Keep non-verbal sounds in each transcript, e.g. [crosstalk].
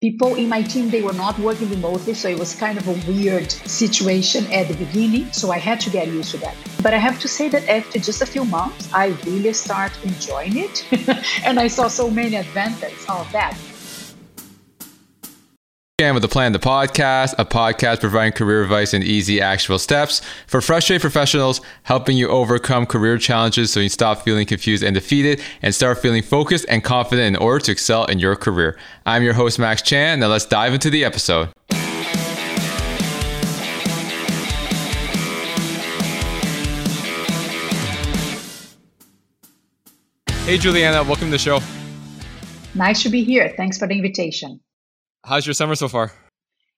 people in my team they were not working remotely so it was kind of a weird situation at the beginning so i had to get used to that. But i have to say that after just a few months i really start enjoying it [laughs] and i saw so many advantages of that Chan With A Plan, the podcast, a podcast providing career advice and easy, actionable steps for frustrated professionals, helping you overcome career challenges so you stop feeling confused and defeated and start feeling focused and confident in order to excel in your career. I'm your host, Max Chan. Now let's dive into the episode. Hey, Juliana, welcome to the show. Nice to be here. Thanks for the invitation. How's your summer so far?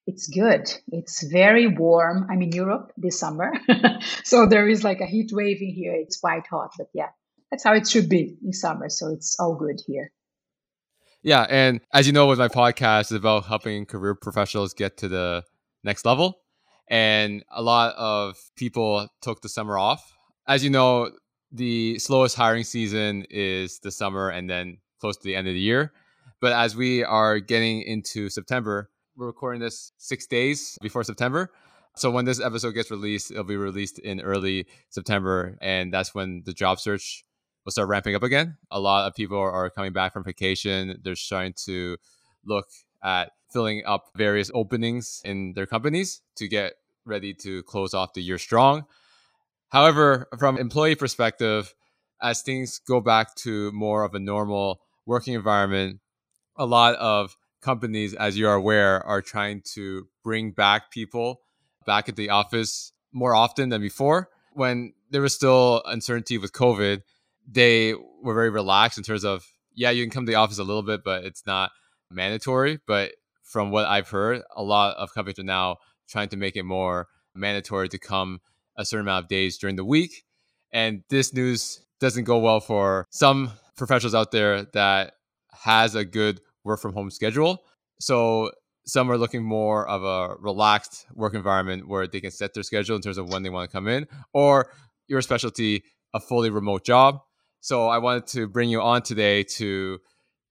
It's good. It's very warm. I'm in Europe this summer. [laughs] so there is like a heat wave in here. It's quite hot, but yeah, that's how it should be in summer. So it's all good here. Yeah. And as you know, with my podcast, it's about helping career professionals get to the next level. And a lot of people took the summer off. As you know, the slowest hiring season is the summer and then close to the end of the year. But as we are getting into September, we're recording this six days before September. So when this episode gets released, it'll be released in early September. And that's when the job search will start ramping up again. A lot of people are coming back from vacation. They're starting to look at filling up various openings in their companies to get ready to close off the year strong. However, from employee perspective, as things go back to more of a normal working environment, a lot of companies, as you are aware, are trying to bring back people back at the office more often than before. When there was still uncertainty with COVID, they were very relaxed in terms of, yeah, you can come to the office a little bit, but it's not mandatory. But from what I've heard, a lot of companies are now trying to make it more mandatory to come a certain amount of days during the week. And this news doesn't go well for some professionals out there that has a good work from home schedule. So some are looking more of a relaxed work environment where they can set their schedule in terms of when they want to come in, or your specialty, a fully remote job. So I wanted to bring you on today to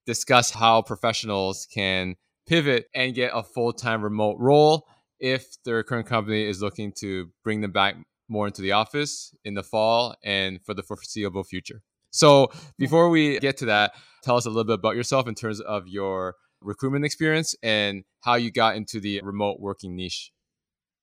discuss how professionals can pivot and get a full time remote role if their current company is looking to bring them back more into the office in the fall and for the foreseeable future. So before we get to that, tell us a little bit about yourself in terms of your recruitment experience and how you got into the remote working niche.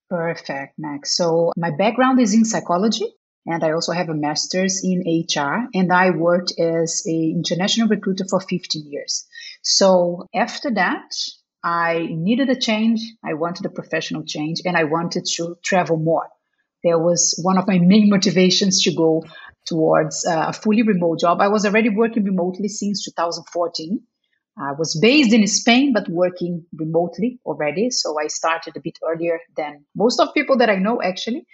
Perfect, Max. So my background is in psychology and I also have a master's in HR and I worked as a international recruiter for 15 years. So after that, I needed a change. I wanted a professional change and I wanted to travel more. There was one of my main motivations to go towards uh, a fully remote job. I was already working remotely since 2014. I was based in Spain, but working remotely already. So I started a bit earlier than most of people that I know, actually.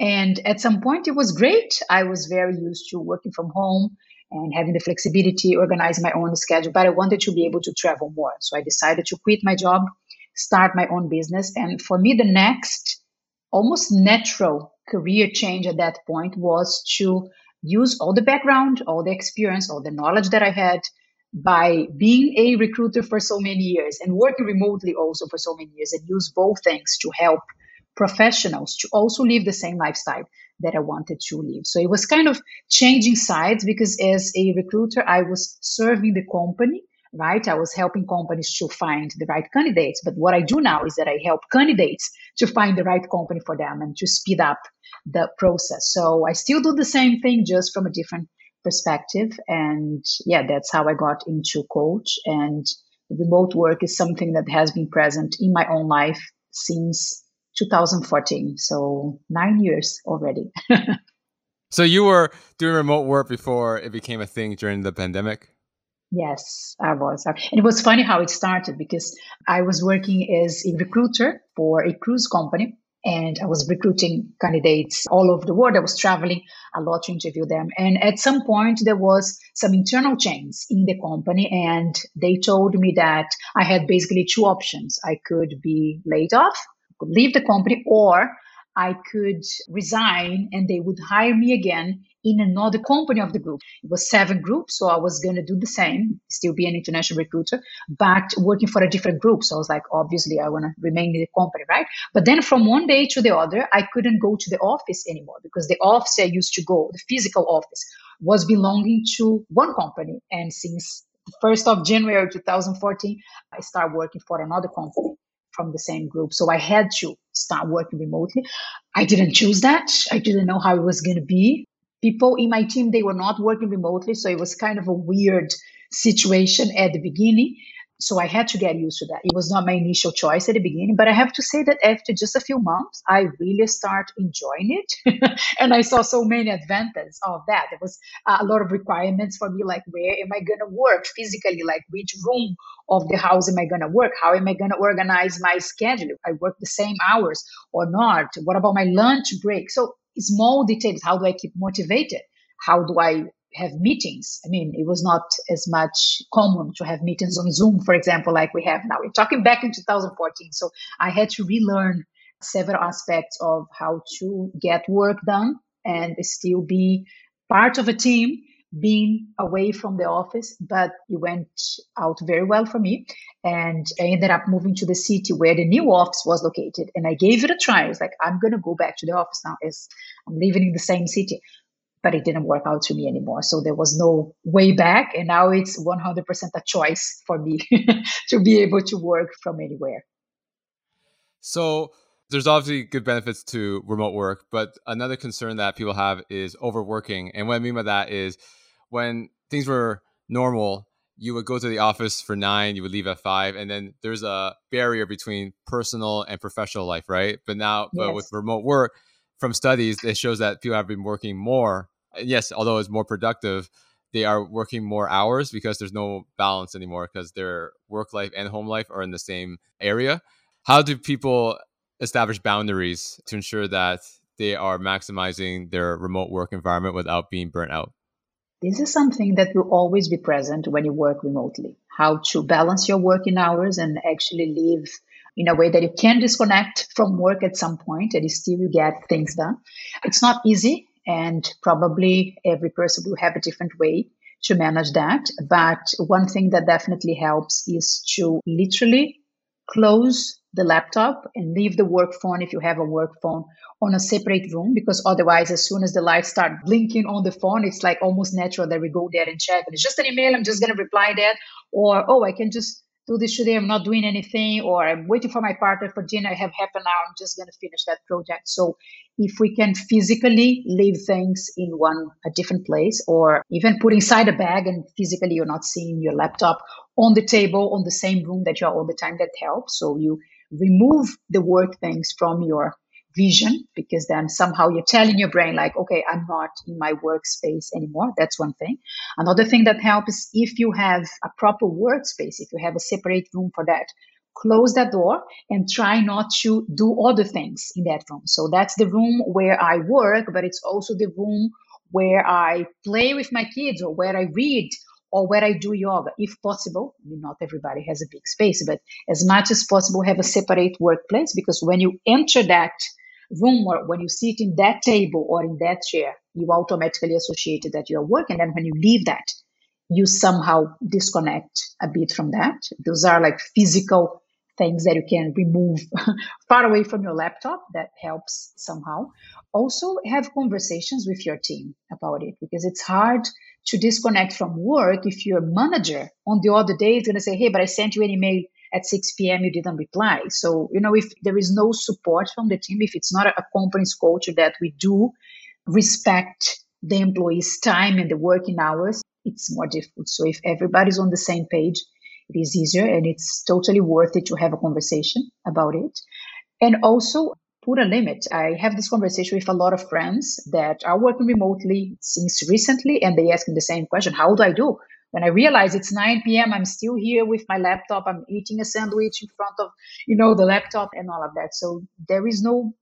And at some point, it was great. I was very used to working from home and having the flexibility, organizing my own schedule, but I wanted to be able to travel more. So I decided to quit my job, start my own business. And for me, the next almost natural career change at that point was to use all the background, all the experience, all the knowledge that I had by being a recruiter for so many years and working remotely also for so many years and use both things to help professionals to also live the same lifestyle that I wanted to live. So it was kind of changing sides because as a recruiter, I was serving the company, right? I was helping companies to find the right candidates. But what I do now is that I help candidates to find the right company for them and to speed up the process. So I still do the same thing, just from a different perspective. And yeah, that's how I got into coach. And remote work is something that has been present in my own life since 2014. So nine years already. [laughs] so you were doing remote work before it became a thing during the pandemic? Yes, I was. Uh, and it was funny how it started because I was working as a recruiter for a cruise company and I was recruiting candidates all over the world. I was traveling a lot to interview them. And at some point, there was some internal change in the company, and they told me that I had basically two options. I could be laid off, could leave the company, or I could resign and they would hire me again in another company of the group. It was seven groups, so I was going to do the same, still be an international recruiter, but working for a different group. So I was like, obviously, I want to remain in the company, right? But then from one day to the other, I couldn't go to the office anymore because the office I used to go, the physical office, was belonging to one company. And since the 1st of January 2014, I started working for another company from the same group. So I had to start working remotely. I didn't choose that. I didn't know how it was going to be people in my team they were not working remotely so it was kind of a weird situation at the beginning so i had to get used to that. It was not my initial choice at the beginning but i have to say that after just a few months i really start enjoying it. [laughs] And i saw so many advantages of that. There was a lot of requirements for me like where am i going to work physically? Like which room of the house am i going to work? How am i going to organize my schedule? I work the same hours or not? What about my lunch break? So small details. How do I keep motivated? How do I have meetings? I mean, it was not as much common to have meetings on Zoom, for example, like we have now. We're talking back in 2014. So I had to relearn several aspects of how to get work done and still be part of a team being away from the office, but it went out very well for me. And I ended up moving to the city where the new office was located. And I gave it a try. I was like, I'm going to go back to the office now as I'm living in the same city. But it didn't work out to me anymore. So there was no way back. And now it's 100% a choice for me [laughs] to be able to work from anywhere. So there's obviously good benefits to remote work, but another concern that people have is overworking. And what I mean by that is when things were normal, you would go to the office for nine, you would leave at five, and then there's a barrier between personal and professional life, right? But now, yes. but with remote work, from studies, it shows that people have been working more. Uh, yes, although it's more productive, they are working more hours because there's no balance anymore because their work life and home life are in the same area. How do people establish boundaries to ensure that they are maximizing their remote work environment without being burnt out? This is something that will always be present when you work remotely. How to balance your working hours and actually live in a way that you can disconnect from work at some point and still you get things done. It's not easy, and probably every person will have a different way to manage that. But one thing that definitely helps is to literally close the laptop and leave the work phone if you have a work phone on a separate room because otherwise as soon as the lights start blinking on the phone it's like almost natural that we go there and check and it's just an email i'm just going to reply that or oh i can just do this today i'm not doing anything or i'm waiting for my partner for dinner i have half an hour i'm just going to finish that project. So if we can physically leave things in one a different place or even put inside a bag and physically you're not seeing your laptop on the table on the same room that you're all the time that helps. So you remove the work things from your vision because then somehow you're telling your brain like okay i'm not in my workspace anymore. That's one thing. Another thing that helps if you have a proper workspace if you have a separate room for that close that door and try not to do other things in that room. So that's the room where i work but it's also the room where i play with my kids or where i read or where I do yoga, if possible. I mean, not everybody has a big space, but as much as possible, have a separate workplace because when you enter that room or when you sit in that table or in that chair, you automatically associate that you're working. And then when you leave that, you somehow disconnect a bit from that. Those are like physical things that you can remove [laughs] far away from your laptop that helps somehow. Also, have conversations with your team about it because it's hard to disconnect from work if your manager on the other day is going to say, Hey, but I sent you an email at 6 p.m. you didn't reply. So, you know, if there is no support from the team, if it's not a company's culture that we do respect the employees' time and the working hours, it's more difficult. So if everybody's on the same page, it is easier and it's totally worth it to have a conversation about it. And also put a limit. I have this conversation with a lot of friends that are working remotely since recently, and they ask me the same question How do I do? When I realize it's 9 p.m., I'm still here with my laptop. I'm eating a sandwich in front of, you know, the laptop and all of that. So there is no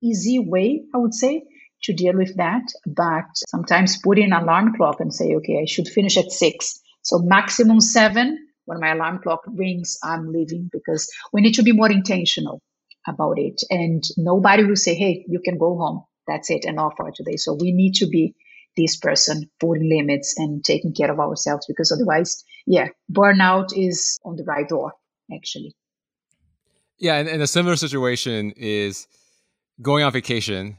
easy way, I would say, to deal with that. But sometimes put in an alarm clock and say, okay, I should finish at six. So maximum seven. When my alarm clock rings, I'm leaving because we need to be more intentional about it. And nobody will say, hey, you can go home. That's it, and off for today. So we need to be this person putting limits and taking care of ourselves because otherwise, yeah, burnout is on the right door, actually. Yeah, and, and a similar situation is going on vacation.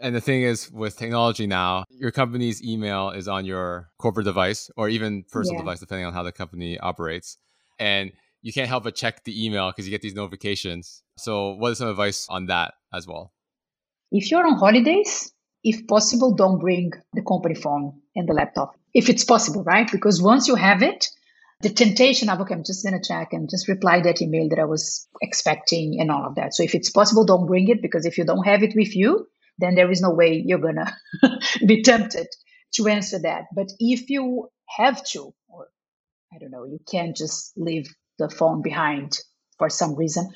And the thing is, with technology now, your company's email is on your corporate device or even personal yeah. device, depending on how the company operates. And you can't help but check the email because you get these notifications. So, what is some advice on that as well? If you're on holidays, if possible, don't bring the company phone and the laptop. If it's possible, right? Because once you have it, the temptation of, okay, I'm just going to check and just reply that email that I was expecting and all of that. So if it's possible, don't bring it because if you don't have it with you, then there is no way you're going [laughs] to be tempted to answer that. But if you have to, or I don't know, you can't just leave the phone behind for some reason,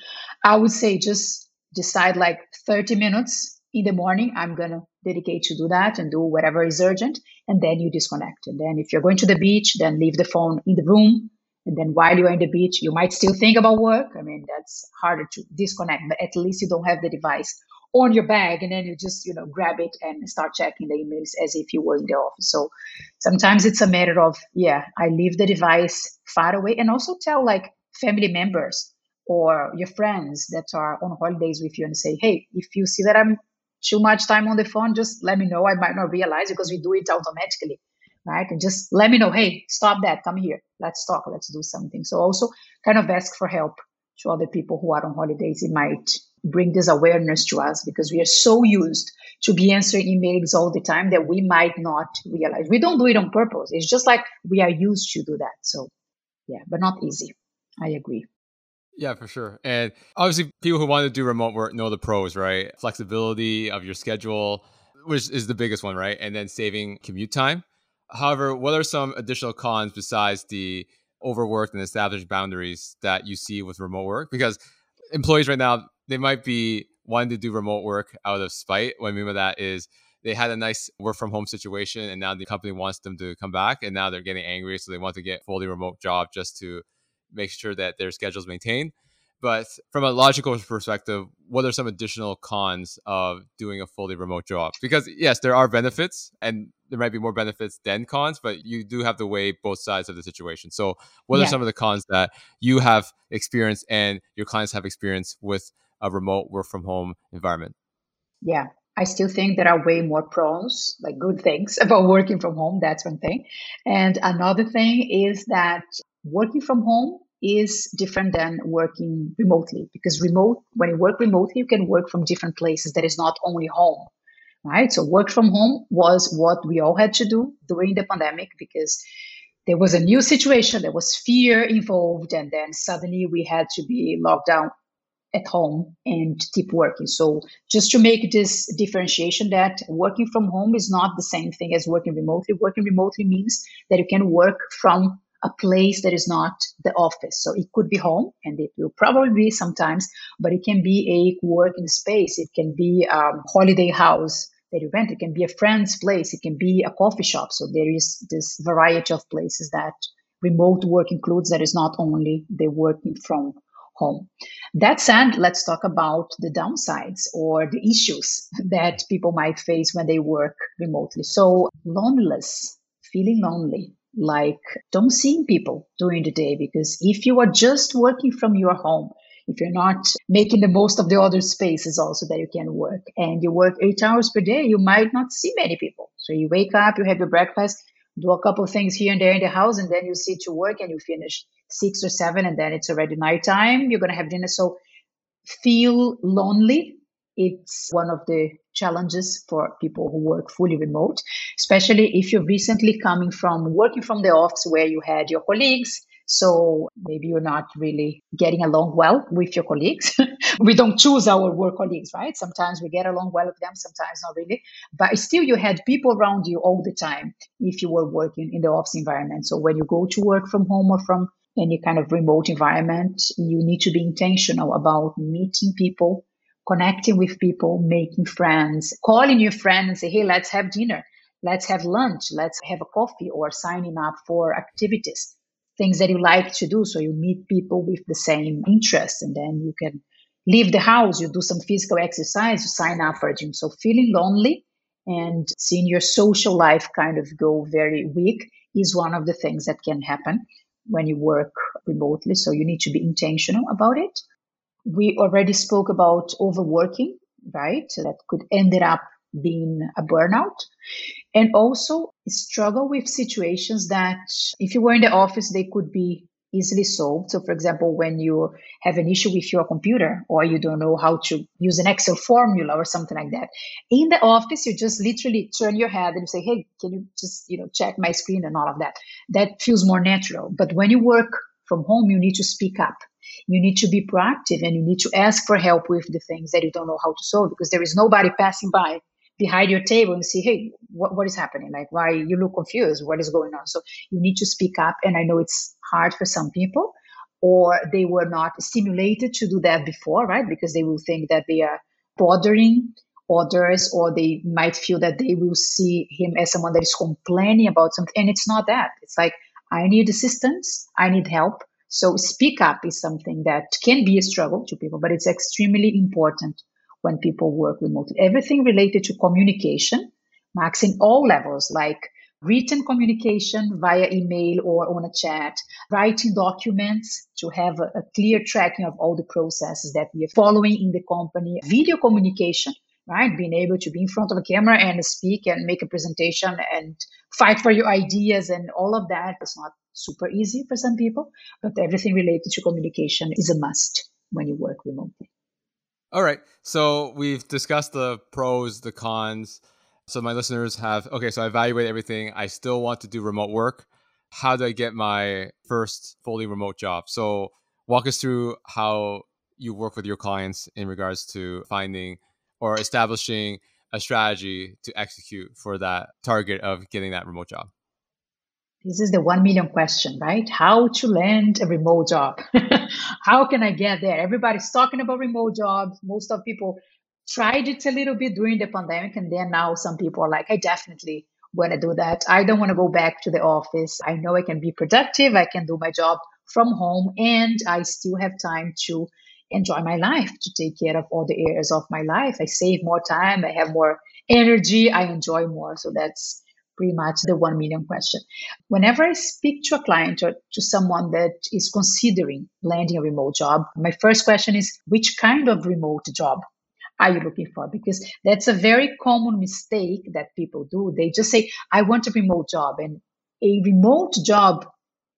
I would say just decide like 30 minutes in the morning, I'm going to dedicate to do that and do whatever is urgent. And then you disconnect. And then if you're going to the beach, then leave the phone in the room. And then while you're in the beach, you might still think about work. I mean, that's harder to disconnect, but at least you don't have the device on your bag and then you just, you know, grab it and start checking the emails as if you were in the office. So sometimes it's a matter of, yeah, I leave the device far away and also tell like family members or your friends that are on holidays with you and say, hey, if you see that I'm too much time on the phone, just let me know. I might not realize because we do it automatically, right? And just let me know, hey, stop that, come here, let's talk, let's do something. So also kind of ask for help to other people who are on holidays. It might bring this awareness to us because we are so used to be answering emails all the time that we might not realize. We don't do it on purpose. It's just like we are used to do that. So yeah, but not easy. I agree. Yeah, for sure. And obviously, people who want to do remote work know the pros, right? Flexibility of your schedule, which is the biggest one, right? And then saving commute time. However, what are some additional cons besides the overworked and established boundaries that you see with remote work? Because employees right now, they might be wanting to do remote work out of spite. What I mean by that is they had a nice work from home situation and now the company wants them to come back and now they're getting angry. So they want to get fully remote job just to make sure that their schedules maintained. But from a logical perspective, what are some additional cons of doing a fully remote job? Because yes, there are benefits and there might be more benefits than cons, but you do have to weigh both sides of the situation. So, what yeah. are some of the cons that you have experienced and your clients have experienced with a remote work from home environment? Yeah, I still think there are way more pros, like good things [laughs] about working from home. That's one thing. And another thing is that working from home is different than working remotely because remote when you work remotely you can work from different places that is not only home right? So work from home was what we all had to do during the pandemic because there was a new situation there was fear involved and then suddenly we had to be locked down at home and keep working. So just to make this differentiation that working from home is not the same thing as working remotely working remotely means that you can work from a place that is not the office. So it could be home, and it will probably be sometimes, but it can be a working space. It can be a holiday house that you rent. It can be a friend's place. It can be a coffee shop. So there is this variety of places that remote work includes that is not only the working from home. That said, let's talk about the downsides or the issues [laughs] that people might face when they work remotely. So loneliness, feeling lonely, like don't see people during the day because if you are just working from your home if you're not making the most of the other spaces also that you can work and you work eight hours per day you might not see many people. So you wake up you have your breakfast do a couple of things here and there in the house and then you sit to work and you finish six or seven and then it's already nighttime you're going to have dinner. So feel lonely. It's one of the challenges for people who work fully remote, especially if you're recently coming from working from the office where you had your colleagues. So maybe you're not really getting along well with your colleagues. [laughs] we don't choose our work colleagues, right? Sometimes we get along well with them, sometimes not really. But still, you had people around you all the time if you were working in the office environment. So when you go to work from home or from any kind of remote environment, you need to be intentional about meeting people connecting with people, making friends, calling your friend and say, hey, let's have dinner, let's have lunch, let's have a coffee, or signing up for activities, things that you like to do. So you meet people with the same interests, and then you can leave the house, you do some physical exercise, you sign up for a gym. So feeling lonely and seeing your social life kind of go very weak is one of the things that can happen when you work remotely. So you need to be intentional about it. We already spoke about overworking, right? That could end up being a burnout. And also struggle with situations that if you were in the office, they could be easily solved. So, for example, when you have an issue with your computer or you don't know how to use an Excel formula or something like that, in the office, you just literally turn your head and you say, "Hey, can you just you know check my screen and all of that?" That feels more natural. But when you work from home, you need to speak up. You need to be proactive and you need to ask for help with the things that you don't know how to solve because there is nobody passing by behind your table and see, hey, what, what is happening? Like, why you look confused? What is going on? So you need to speak up. And I know it's hard for some people, or they were not stimulated to do that before, right? Because they will think that they are bothering others, or they might feel that they will see him as someone that is complaining about something. And it's not that. It's like, I need assistance, I need help. So speak up is something that can be a struggle to people, but it's extremely important when people work remotely. Everything related to communication, Max, in all levels, like written communication via email or on a chat, writing documents to have a, a, clear tracking of all the processes that we are following in the company, video communication, right? Being able to be in front of a camera and speak and make a presentation and fight for your ideas and all of that is not super easy for some people, but everything related to communication is a must when you work remotely. All right. So we've discussed the pros, the cons. So my listeners have okay, so I evaluate everything. I still want to do remote work. How do I get my first fully remote job? So walk us through how you work with your clients in regards to finding or establishing a strategy to execute for that target of getting that remote job. This is the 1 million question, right? How to land a remote job. [laughs] How can I get there? Everybody's talking about remote jobs. Most of people tried it a little bit during the pandemic. And then now some people are like, I definitely want to do that. I don't want to go back to the office. I know I can be productive. I can do my job from home and I still have time to enjoy my life, to take care of all the areas of my life. I save more time. I have more energy. I enjoy more. So that's pretty much the 1 million question. Whenever I speak to a client or to someone that is considering landing a remote job, my first question is which kind of remote job are you looking for? Because that's a very common mistake that people do. They just say, I want a remote job. And a remote job,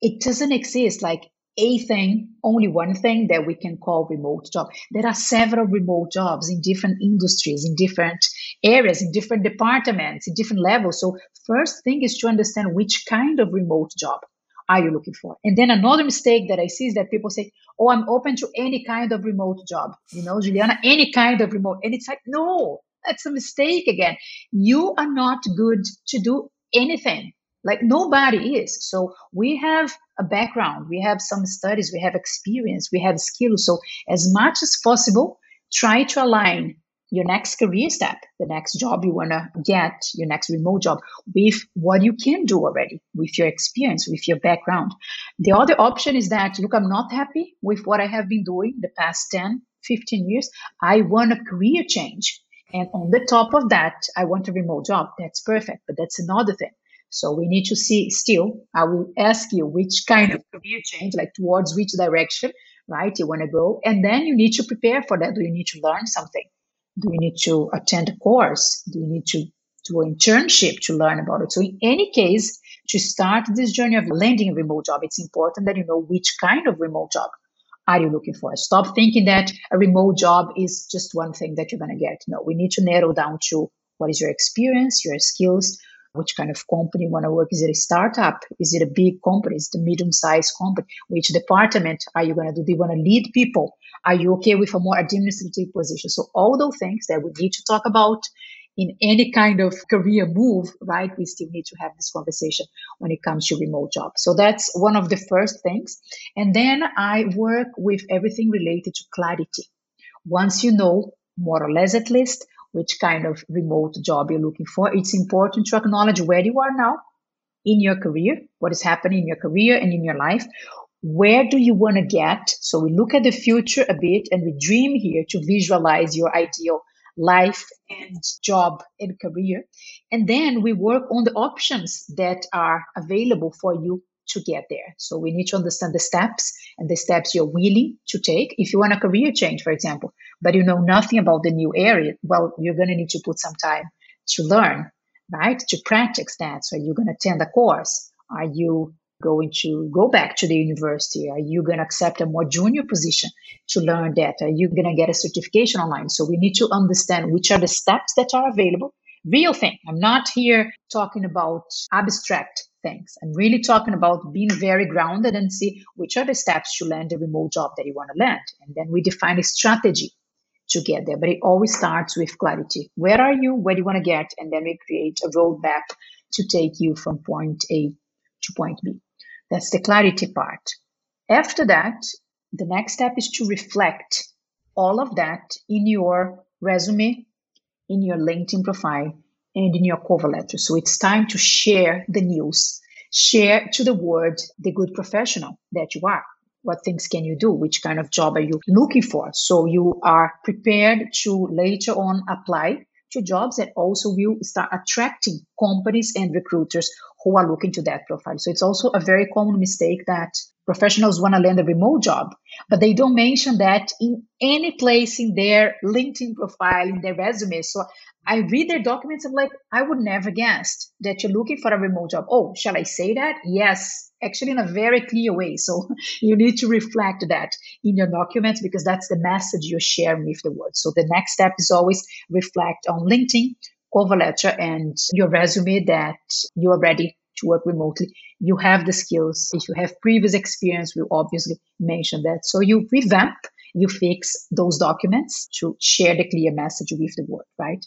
it doesn't exist. Like a thing, only one thing that we can call remote job. There are several remote jobs in different industries, in different areas, in different departments, in different levels. So first thing is to understand which kind of remote job are you looking for? And then another mistake that I see is that people say, Oh, I'm open to any kind of remote job. You know, Juliana, any kind of remote. And it's like, no, that's a mistake again. You are not good to do anything. Like nobody is. So we have a background, we have some studies, we have experience, we have skills. So as much as possible, try to align your next career step, the next job you want to get, your next remote job, with what you can do already, with your experience, with your background. The other option is that, look, I'm not happy with what I have been doing the past 10, 15 years. I want a career change. And on the top of that, I want a remote job. That's perfect. But that's another thing. So we need to see still, I will ask you which kind of career change, like towards which direction, right, you want to go. And then you need to prepare for that. Do you need to learn something? Do you need to attend a course? Do you need to do an internship to learn about it? So in any case, to start this journey of landing a remote job, it's important that you know which kind of remote job are you looking for. Stop thinking that a remote job is just one thing that you're going to get. No, we need to narrow down to what is your experience, your skills, which kind of company you want to work. Is it a startup? Is it a big company? Is it a medium-sized company? Which department are you going to do? Do you want to lead people? Are you okay with a more administrative position? So all those things that we need to talk about in any kind of career move, right? We still need to have this conversation when it comes to remote jobs. So that's one of the first things. And then I work with everything related to clarity. Once you know more or less at least which kind of remote job you're looking for. It's important to acknowledge where you are now in your career, what is happening in your career and in your life, where do you want to get? So we look at the future a bit and we dream here to visualize your ideal life and job and career. And then we work on the options that are available for you to get there. So we need to understand the steps and the steps you're willing to take. If you want a career change, for example, but you know nothing about the new area, well, you're going to need to put some time to learn, right? To practice that. So you're going to attend a course. Are you going to go back to the university? Are you going to accept a more junior position to learn that? Are you going to get a certification online? So we need to understand which are the steps that are available. Real thing. I'm not here talking about abstract things. I'm really talking about being very grounded and see which are the steps to land the remote job that you want to land. And then we define a strategy to get there. But it always starts with clarity. Where are you? Where do you want to get? And then we create a roadmap to take you from point A to point B. That's the clarity part. After that, the next step is to reflect all of that in your resume, in your LinkedIn profile, and in your cover letter. So it's time to share the news, share to the world the good professional that you are. What things can you do? Which kind of job are you looking for? So you are prepared to later on apply to jobs that also will start attracting companies and recruiters who are looking to that profile. So it's also a very common mistake that professionals want to land a remote job, but they don't mention that in any place in their LinkedIn profile, in their resume. So I read their documents. I'm like, I would never guessed that you're looking for a remote job. Oh, shall I say that? Yes, actually, in a very clear way. So [laughs] you need to reflect that in your documents because that's the message you're sharing with the world. So the next step is always reflect on LinkedIn, cover letter, and your resume that you are ready to work remotely. You have the skills. If you have previous experience, we'll obviously mention that. So you revamp you fix those documents to share the clear message with the world, right?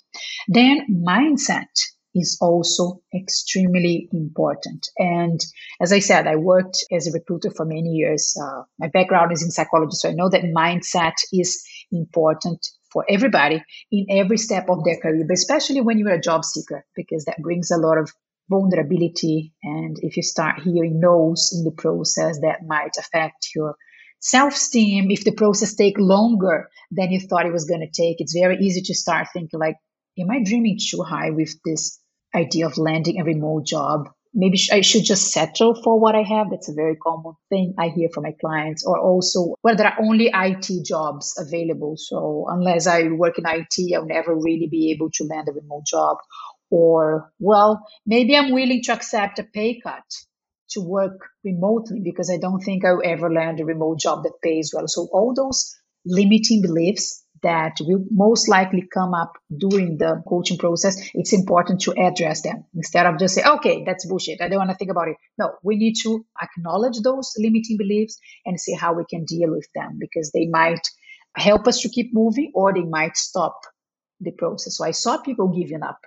Then mindset is also extremely important. And as I said, I worked as a recruiter for many years. Uh, my background is in psychology, so I know that mindset is important for everybody in every step of their career, but especially when you're a job seeker, because that brings a lot of vulnerability. And if you start hearing no's in the process, that might affect your self-esteem if the process take longer than you thought it was going to take it's very easy to start thinking like am i dreaming too high with this idea of landing a remote job. Maybe i should just settle for what i have. That's a very common thing i hear from my clients. Or also well there are only IT jobs available. So unless i work in IT i'll never really be able to land a remote job. Or well maybe i'm willing to accept a pay cut to work remotely because I don't think I'll ever land a remote job that pays well. So all those limiting beliefs that will most likely come up during the coaching process, it's important to address them instead of just say, okay, that's bullshit. I don't want to think about it. No, we need to acknowledge those limiting beliefs and see how we can deal with them because they might help us to keep moving or they might stop the process. So I saw people giving up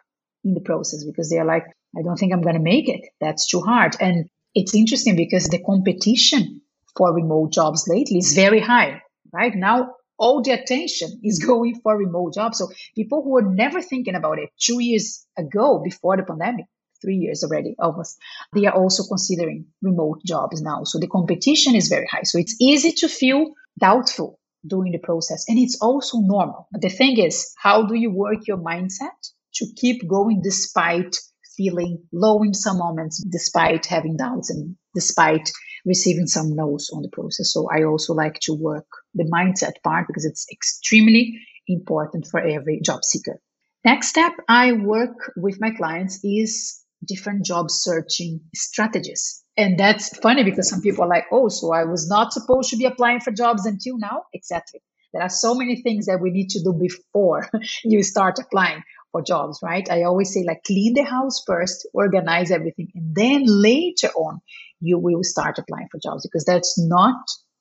in the process because they're like, I don't think I'm going to make it. That's too hard. And it's interesting because the competition for remote jobs lately is very high, right? Now, all the attention is [laughs] going for remote jobs. So people who were never thinking about it two years ago before the pandemic, three years already almost, they are also considering remote jobs now. So the competition is very high. So it's easy to feel doubtful during the process. And it's also normal. But the thing is, how do you work your mindset to keep going despite feeling low in some moments despite having doubts and despite receiving some no's on the process. So I also like to work the mindset part because it's extremely important for every job seeker. Next step I work with my clients is different job searching strategies. And that's funny because some people are like, oh, so I was not supposed to be applying for jobs until now? Exactly. There are so many things that we need to do before [laughs] you start applying for jobs, right? I always say like clean the house first, organize everything, and then later on you will start applying for jobs because that's not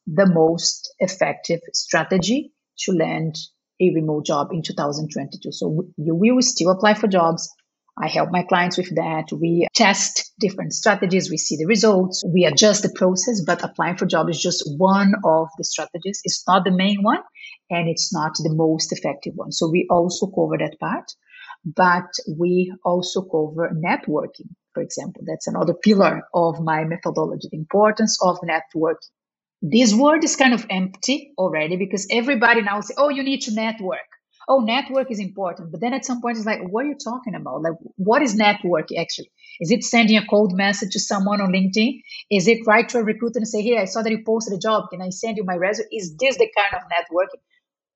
the most effective strategy to land a remote job in 2022. So you will still apply for jobs. I help my clients with that. We test different strategies. We see the results. We adjust the process, but applying for job is just one of the strategies. It's not the main one and it's not the most effective one. So we also cover that part but we also cover networking, for example. That's another pillar of my methodology, the importance of networking. this word is kind of empty already because everybody now say, oh, you need to network. Oh, network is important. But then at some point, it's like, what are you talking about? Like, what is network actually? Is it sending a cold message to someone on LinkedIn? Is it write to a recruiter and say, hey, I saw that you posted a job. Can I send you my resume? Is this the kind of networking?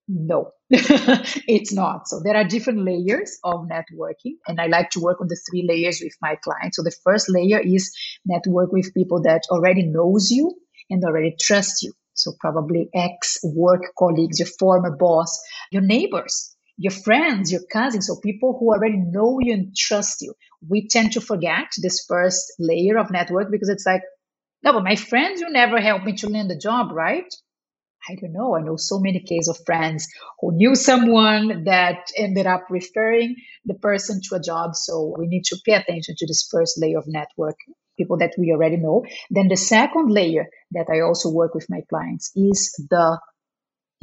No, [laughs] it's not. So there are different layers of networking, and I like to work on the three layers with my clients. So the first layer is network with people that already knows you and already trust you. So probably ex work colleagues, your former boss, your neighbors, your friends, your cousins, so people who already know you and trust you. We tend to forget this first layer of network because it's like, no, but my friends will never help me to land a job, right? I don't know. I know so many cases of friends who knew someone that ended up referring the person to a job. So we need to pay attention to this first layer of network, people that we already know. Then the second layer that I also work with my clients is the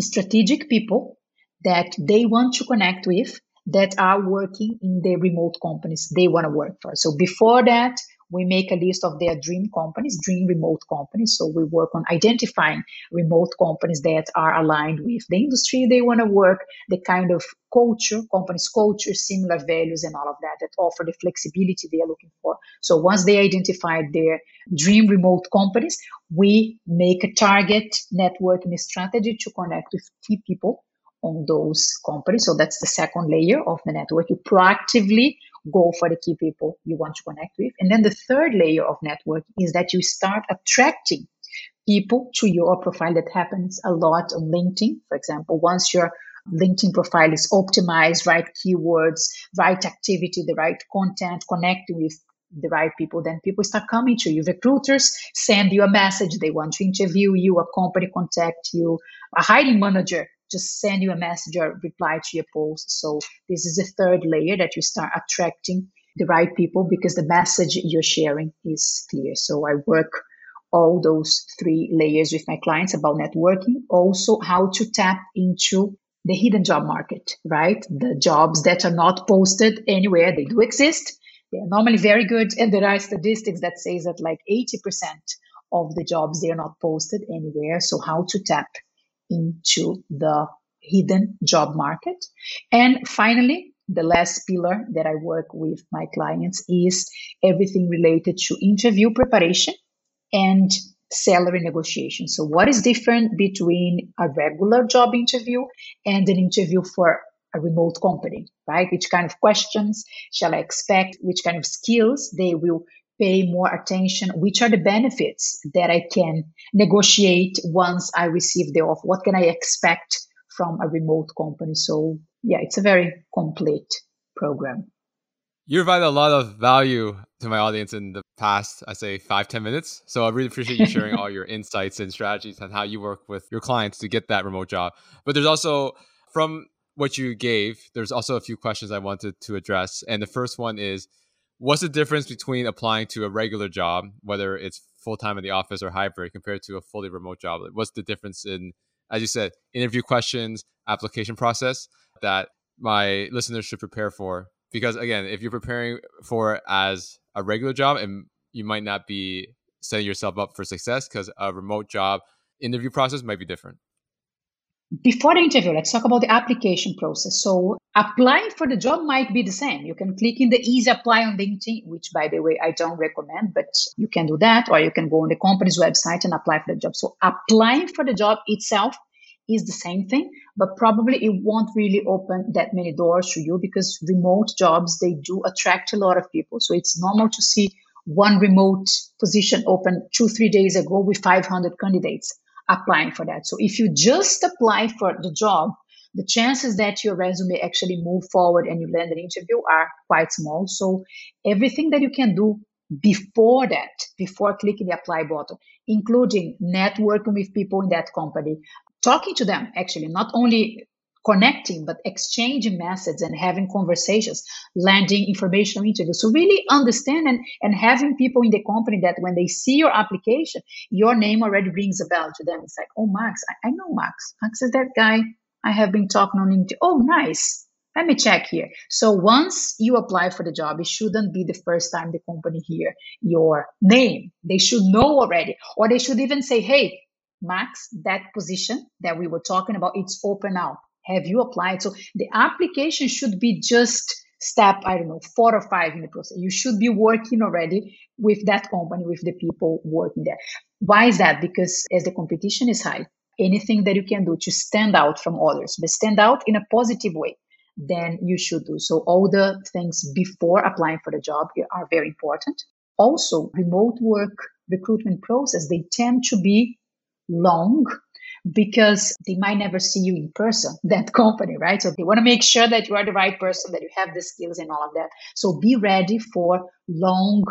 strategic people that they want to connect with that are working in the remote companies they want to work for. So before that, we make a list of their dream companies, dream remote companies. So we work on identifying remote companies that are aligned with the industry they want to work, the kind of culture, companies culture, similar values and all of that that offer the flexibility they are looking for. So once they identify their dream remote companies, we make a target networking strategy to connect with key people on those companies. So that's the second layer of the network. You proactively go for the key people you want to connect with. And then the third layer of network is that you start attracting people to your profile. That happens a lot on LinkedIn. For example, once your LinkedIn profile is optimized, right keywords, right activity, the right content, connecting with the right people, then people start coming to you. Recruiters send you a message. They want to interview you, a company contact you, a hiring manager just send you a message or reply to your post. So this is the third layer that you start attracting the right people because the message you're sharing is clear. So I work all those three layers with my clients about networking, also how to tap into the hidden job market, right? The jobs that are not posted anywhere, they do exist. They are normally very good. And there are statistics that says that like 80% of the jobs, they are not posted anywhere. So how to tap into the hidden job market. And finally, the last pillar that I work with my clients is everything related to interview preparation and salary negotiation. So, what is different between a regular job interview and an interview for a remote company, right? Which kind of questions shall I expect? Which kind of skills they will pay more attention which are the benefits that i can negotiate once i receive the offer? What can i expect from a remote company? So yeah it's a very complete program. You provided a lot of value to my audience in the past i say five ten minutes. So i really appreciate you sharing all [laughs] your insights and strategies on how you work with your clients to get that remote job. But there's also from what you gave there's also a few questions i wanted to address. And the first one is what's the difference between applying to a regular job, whether it's full time in the office or hybrid, compared to a fully remote job? What's the difference in, as you said, interview questions, application process that my listeners should prepare for? Because again, if you're preparing for as a regular job, and you might not be setting yourself up for success because a remote job interview process might be different. Before the interview, let's talk about the application process. So, applying for the job might be the same. You can click in the easy apply on LinkedIn, which, by the way, I don't recommend, but you can do that, or you can go on the company's website and apply for the job. So, applying for the job itself is the same thing, but probably it won't really open that many doors to you because remote jobs they do attract a lot of people. So, it's normal to see one remote position open two, three days ago with 500 candidates applying for that. So if you just apply for the job, the chances that your resume actually move forward and you land an interview are quite small. So everything that you can do before that, before clicking the apply button, including networking with people in that company, talking to them actually, not only connecting, but exchanging messages and having conversations, landing informational interviews. So really understand and, and having people in the company that when they see your application, your name already rings a bell to them. It's like, oh, Max, I, I know Max. Max is that guy I have been talking on LinkedIn. Oh, nice. Let me check here. So once you apply for the job, it shouldn't be the first time the company hear your name. They should know already, or they should even say, "Hey, Max, that position that we were talking about, it's open now. Have you applied? So the application should be just step, I don't know, four or five in the process. You should be working already with that company, with the people working there. Why is that? Because as the competition is high, anything that you can do to stand out from others, but stand out in a positive way, then you should do. So all the things before applying for the job are very important. Also, remote work recruitment process, they tend to be long because they might never see you in person, [laughs] that company, right? So they want to make sure that you are the right person, that you have the skills and all of that. So be ready for long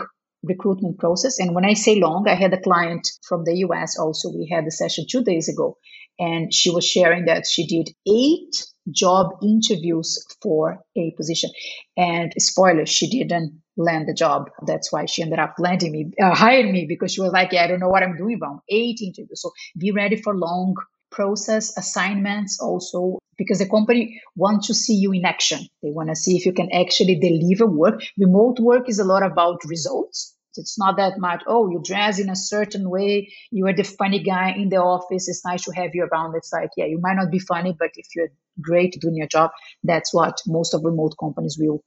recruitment process. And when I say long, I had a client from the US also. We had a session two days ago, and she was sharing that she did eight job interviews for a position. And spoiler, she didn't land the job. That's why she ended up landing me, uh, hiring me because she was like, yeah, I don't know what I'm doing wrong. Eight interviews. So be ready for long process assignments also because the company wants to see you in action. They want to see if you can actually deliver work. Remote work is a lot about results. It's not that much, oh, you dress in a certain way, you are the funny guy in the office, it's nice to have you around. It's like, yeah, you might not be funny, but if you're great doing your job, that's what most of remote companies will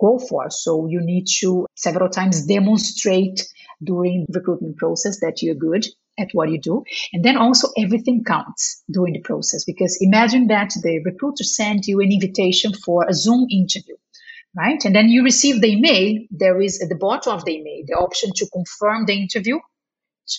go for. So you need to several times demonstrate during recruitment process that you're good at what you do. And then also everything counts during the process because imagine that the recruiter sent you an invitation for a Zoom interview, right? And then you receive the email. There is at the bottom of the email the option to confirm the interview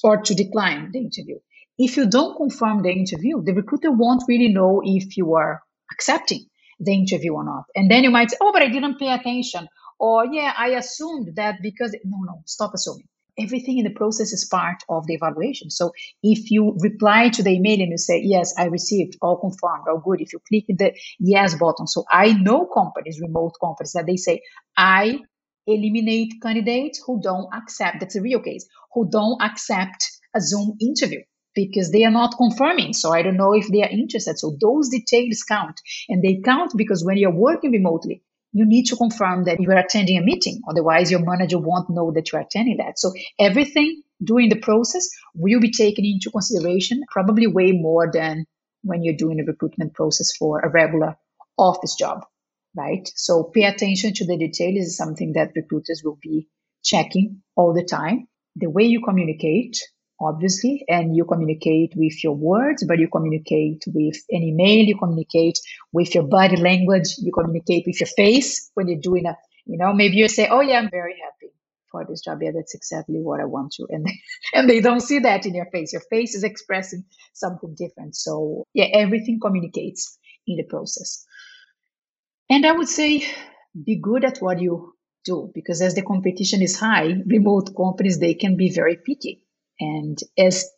or to decline the interview. If you don't confirm the interview, the recruiter won't really know if you are accepting the interview or not. And then you might say, oh, but I didn't pay attention. Or, yeah, I assumed that because, no, no, stop assuming. Everything in the process is part of the evaluation. So if you reply to the email and you say, yes, I received, all confirmed, all good, if you click the yes button. So I know companies, remote companies, that they say, I eliminate candidates who don't accept, that's a real case, who don't accept a Zoom interview because they are not confirming. So I don't know if they are interested. So those details count. And they count because when you're working remotely, you need to confirm that you are attending a meeting. Otherwise, your manager won't know that you're attending that. So everything during the process will be taken into consideration, probably way more than when you're doing a recruitment process for a regular office job, right? So pay attention to the details is something that recruiters will be checking all the time. The way you communicate, obviously, and you communicate with your words, but you communicate with an email, you communicate with your body language, you communicate with your face when you're doing a, you know, maybe you say, oh yeah, I'm very happy for this job. Yeah, that's exactly what I want to. [laughs] And, and they don't see that in your face. Your face is expressing something different. So yeah, everything communicates in the process. And I would say be good at what you do because as the competition is high, remote companies, they can be very picky and as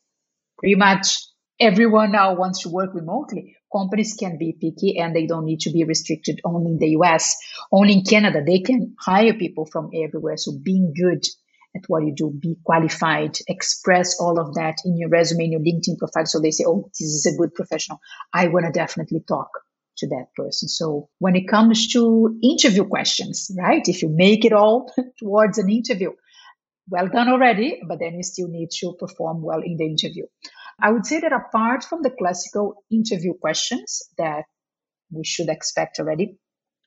pretty much everyone now wants to work remotely, companies can be picky and they don't need to be restricted only in the US. Only in Canada, they can hire people from everywhere. So being good at what you do, be qualified, express all of that in your resume, in your LinkedIn profile. So they say, oh, this is a good professional. I want to definitely talk to that person. So when it comes to interview questions, right? If you make it all [laughs] towards an interview, well done already, but then you still need to perform well in the interview. I would say that apart from the classical interview questions that we should expect already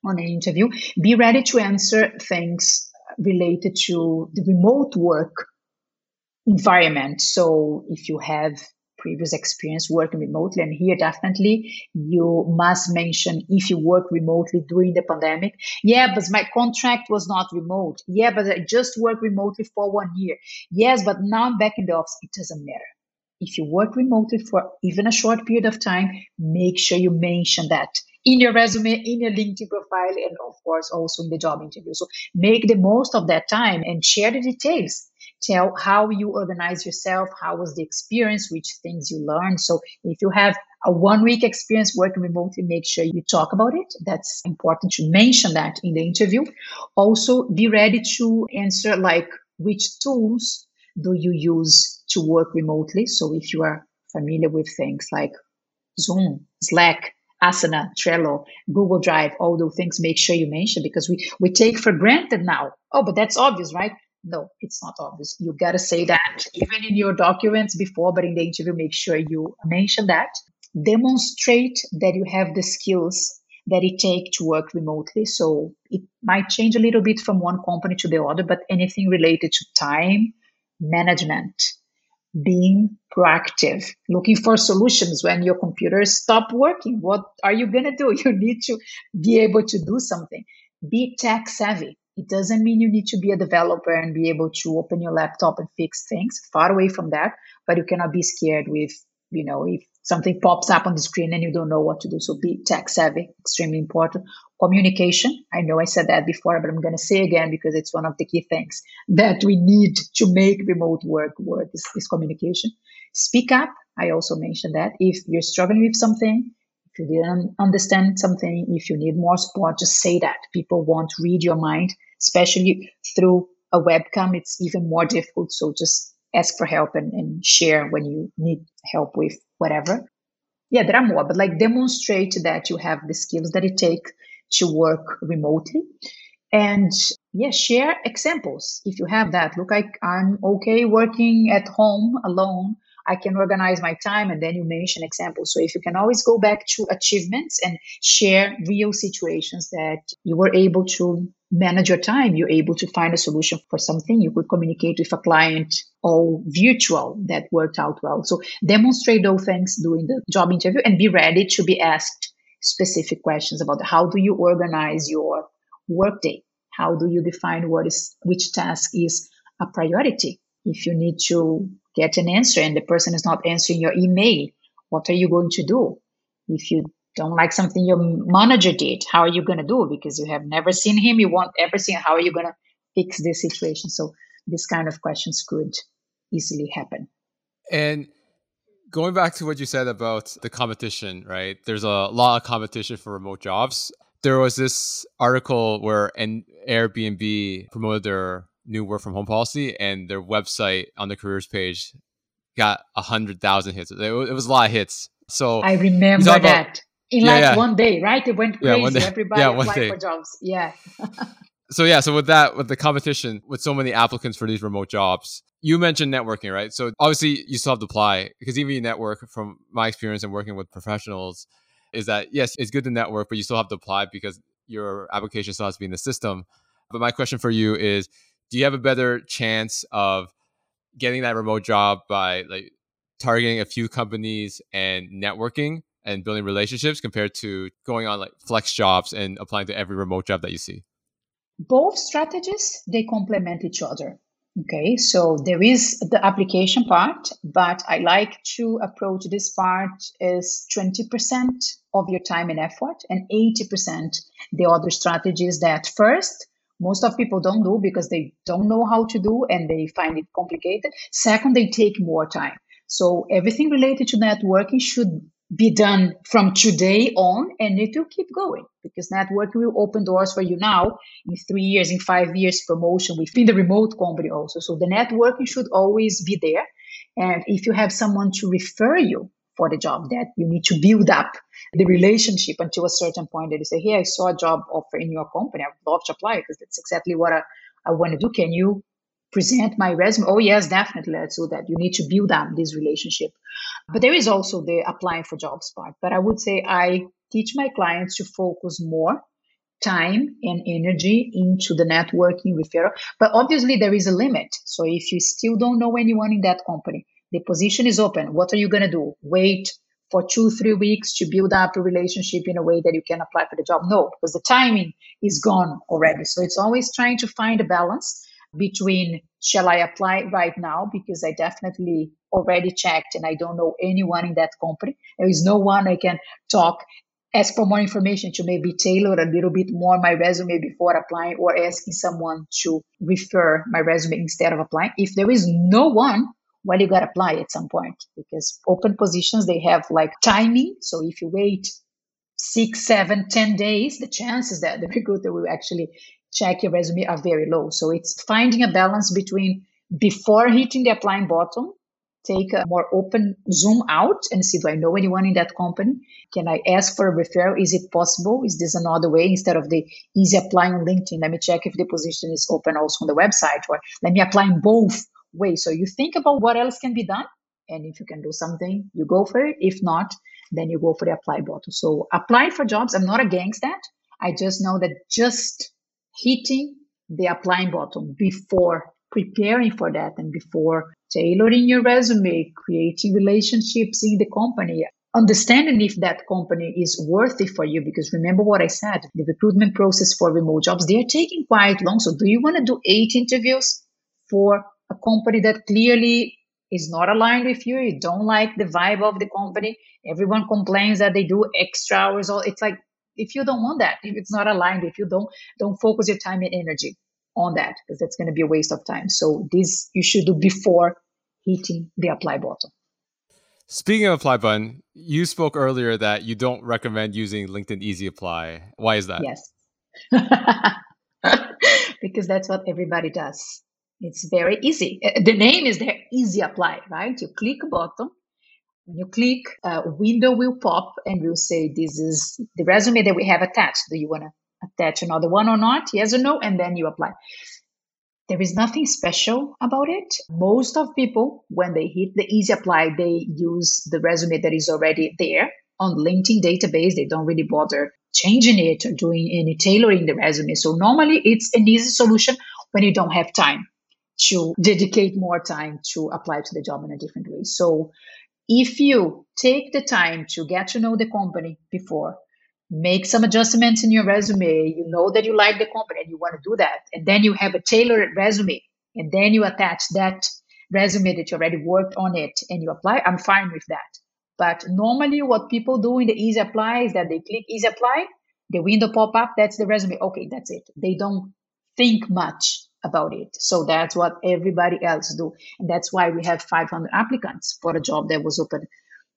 on an interview, be ready to answer things related to the remote work environment. So if you have previous experience working remotely. And here, definitely, you must mention if you work remotely during the pandemic. Yeah, but my contract was not remote. Yeah, but I just worked remotely for one year. Yes, but now I'm back in the office. It doesn't matter. If you work remotely for even a short period of time, make sure you mention that in your resume, in your LinkedIn profile, and of course also in the job interview. So make the most of that time and share the details tell how you organize yourself, how was the experience, which things you learned. So if you have a one week experience working remotely, make sure you talk about it. That's important to mention that in the interview. Also, be ready to answer like which tools do you use to work remotely. So if you are familiar with things like Zoom, Slack, Asana, Trello, Google Drive, all those things, make sure you mention because we, we take for granted now. Oh, but that's obvious, right? No, it's not obvious. You got to say that even in your documents before, but in the interview, make sure you mention that. Demonstrate that you have the skills that it takes to work remotely. So it might change a little bit from one company to the other, but anything related to time management, being proactive, looking for solutions when your computer stop working. What are you going to do? [laughs] You need to be able to do something. Be tech savvy. It doesn't mean you need to be a developer and be able to open your laptop and fix things. Far away from that, but you cannot be scared with, you know, if something pops up on the screen and you don't know what to do. So be tech savvy, extremely important. Communication. I know I said that before, but I'm going to say again because it's one of the key things that we need to make remote work work is, is communication. Speak up. I also mentioned that if you're struggling with something, if you didn't understand something, if you need more support, just say that. People won't read your mind, especially through a webcam. It's even more difficult. So just ask for help and, and share when you need help with whatever. Yeah, there are more, but like demonstrate that you have the skills that it takes to work remotely. And yeah, share examples if you have that. Look, I, I'm okay working at home alone. I can organize my time. And then you mention examples. So if you can always go back to achievements and share real situations that you were able to manage your time, you're able to find a solution for something. You could communicate with a client all virtual that worked out well. So demonstrate those things during the job interview and be ready to be asked specific questions about how do you organize your workday? How do you define what is which task is a priority? If you need to get an answer and the person is not answering your email, what are you going to do? If you don't like something your manager did, how are you going to do? Because you have never seen him, you won't ever see him. How are you going to fix this situation? So this kind of questions could easily happen. And going back to what you said about the competition, right? There's a lot of competition for remote jobs. There was this article where an Airbnb promoted their new work from home policy, and their website on the careers page got a hundred thousand hits. It was a lot of hits. So I remember that. About, in yeah, like yeah. one day, right? It went crazy. [laughs] Yeah. Everybody applied day. for jobs. Yeah. [laughs] so yeah, so with that, with the competition, with so many applicants for these remote jobs, you mentioned networking, right? So obviously you still have to apply because even you network from my experience and working with professionals is that yes, it's good to network, but you still have to apply because your application still has to be in the system. But my question for you is, do you have a better chance of getting that remote job by like targeting a few companies and networking and building relationships compared to going on like FlexJobs and applying to every remote job that you see? Both strategies they complement each other. Okay, so there is the application part, but I like to approach this part as 20% of your time and effort and 80% the other strategies that first most of people don't do because they don't know how to do and they find it complicated. Second, they take more time. So everything related to networking should be done from today on and it will keep going because networking will open doors for you now in three years in five years promotion within the remote company also so the networking should always be there and if you have someone to refer you for the job that you need to build up the relationship until a certain point that you say hey i saw a job offer in your company. I would love to apply because that's exactly what i, I want to do. Can you present my resume? Oh yes definitely let's do that. You need to build up this relationship. But there is also the applying for jobs part. But i would say i teach my clients to focus more time and energy into the networking referral. But obviously there is a limit. So if you still don't know anyone in that company the position is open. What are you going to do? Wait for two three weeks to build up a relationship in a way that you can apply for the job no because the timing is gone already so it's always trying to find a balance between shall I apply right now because I definitely already checked and I don't know anyone in that company. There is no one I can talk, ask for more information to maybe tailor a little bit more my resume before applying or asking someone to refer my resume instead of applying. If there is no one, well, you got to apply at some point because open positions, they have like timing. So if you wait six, seven, ten days, the chances that the [laughs] recruiter will actually check your resume are very low. So it's finding a balance between before hitting the applying button, take a more open zoom out and see do I know anyone in that company? Can I ask for a referral? Is it possible? Is this another way instead of the easy applying on LinkedIn? Let me check if the position is open also on the website, or let me apply in both ways. So you think about what else can be done. And if you can do something, you go for it. If not, then you go for the apply button. So apply for jobs. I'm not against that. I just know that just hitting the applying button before preparing for that and before tailoring your resume, creating relationships in the company, understanding if that company is worthy for you. Because remember what I said, the recruitment process for remote jobs, they're taking quite long. So do you want to do eight interviews for a company that clearly is not aligned with you? You don't like the vibe of the company. Everyone complains that they do extra hours. All it's like if you don't want that, if it's not aligned, if you don't don't focus your time and energy on that, because that's going to be a waste of time. So this you should do before hitting the apply button. Speaking of apply button, you spoke earlier that you don't recommend using LinkedIn Easy Apply. Why is that? Yes. [laughs] because that's what everybody does. It's very easy. Uh, the name is there, Easy Apply, right? You click button. When you click, a window will pop and will say, This is the resume that we have attached. Do you want to attach another one or not? Yes or no? And then you apply. There is nothing special about it. Most of people, when they hit the easy apply, they use the resume that is already there on LinkedIn database. They don't really bother changing it or doing any tailoring the resume. So normally it's an easy solution when you don't have time to dedicate more time to apply to the job in a different way. So if you take the time to get to know the company before make some adjustments in your resume. You know that you like the company and you want to do that. And then you have a tailored resume and then you attach that resume that you already worked on it and you apply. I'm fine with that. But normally what people do in the easy apply is that they click easy apply, the window pop up, that's the resume. Okay, that's it. They don't think much about it. So that's what everybody else do. And that's why we have 500 applicants for a job that was open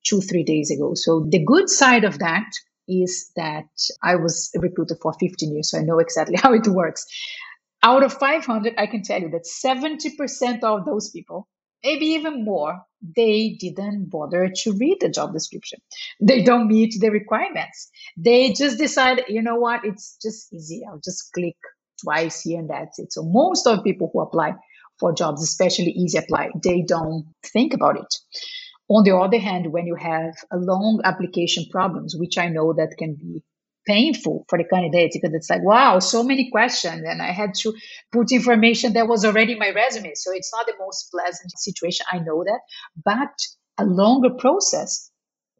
two, three days ago. So the good side of that is that I was a recruiter for 15 years, so I know exactly [laughs] how it works. Out of 500, I can tell you that 70% of those people, maybe even more, they didn't bother to read the job description. They don't meet the requirements. They just decide, you know what, it's just easy. I'll just click twice here and that's it. So most of people who apply for jobs, especially easy apply, they don't think about it. On the other hand, when you have a long application problems, which I know that can be painful for the candidates because it's like, wow, so many questions. And I had to put information that was already in my resume. So it's not the most pleasant situation. I know that. But a longer process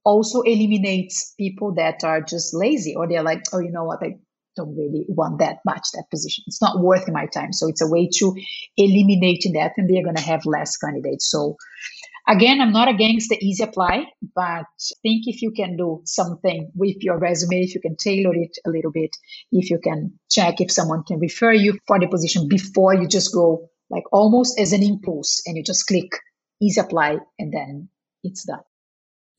also eliminates people that are just lazy or they're like, oh, you know what? I don't really want that much, that position. It's not worth my time. So it's a way to eliminate that and they're going to have less candidates. So Again, I'm not against the easy apply, but think if you can do something with your resume, if you can tailor it a little bit, if you can check if someone can refer you for the position before you just go like almost as an impulse and you just click easy apply and then it's done.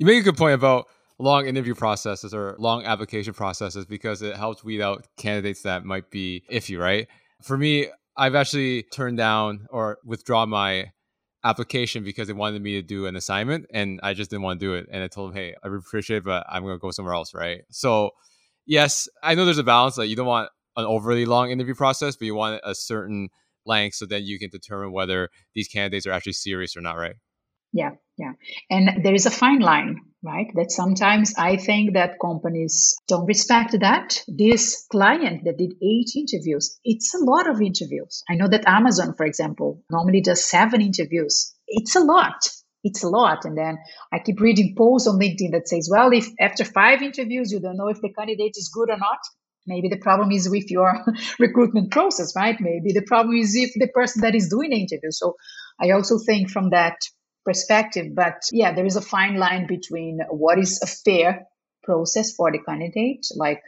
You make a good point about long interview processes or long application processes because it helps weed out candidates that might be iffy, right? For me, I've actually turned down or withdrawn my application because they wanted me to do an assignment and I just didn't want to do it. And I told them, hey, I appreciate it, but I'm going to go somewhere else, right? So, yes, I know there's a balance. Like, you don't want an overly long interview process, but you want a certain length so then you can determine whether these candidates are actually serious or not, right? Yeah, yeah. And there is a fine line, right? That sometimes I think that companies don't respect that. This client that did eight interviews, it's a lot of interviews. I know that Amazon, for example, normally does seven interviews. It's a lot. It's a lot. And then I keep reading posts on LinkedIn that says, well, if after five interviews you don't know if the candidate is good or not, maybe the problem is with your [laughs] recruitment process, right? Maybe the problem is if the person that is doing the interview. So I also think from that perspective. But yeah, there is a fine line between what is a fair process for the candidate. Like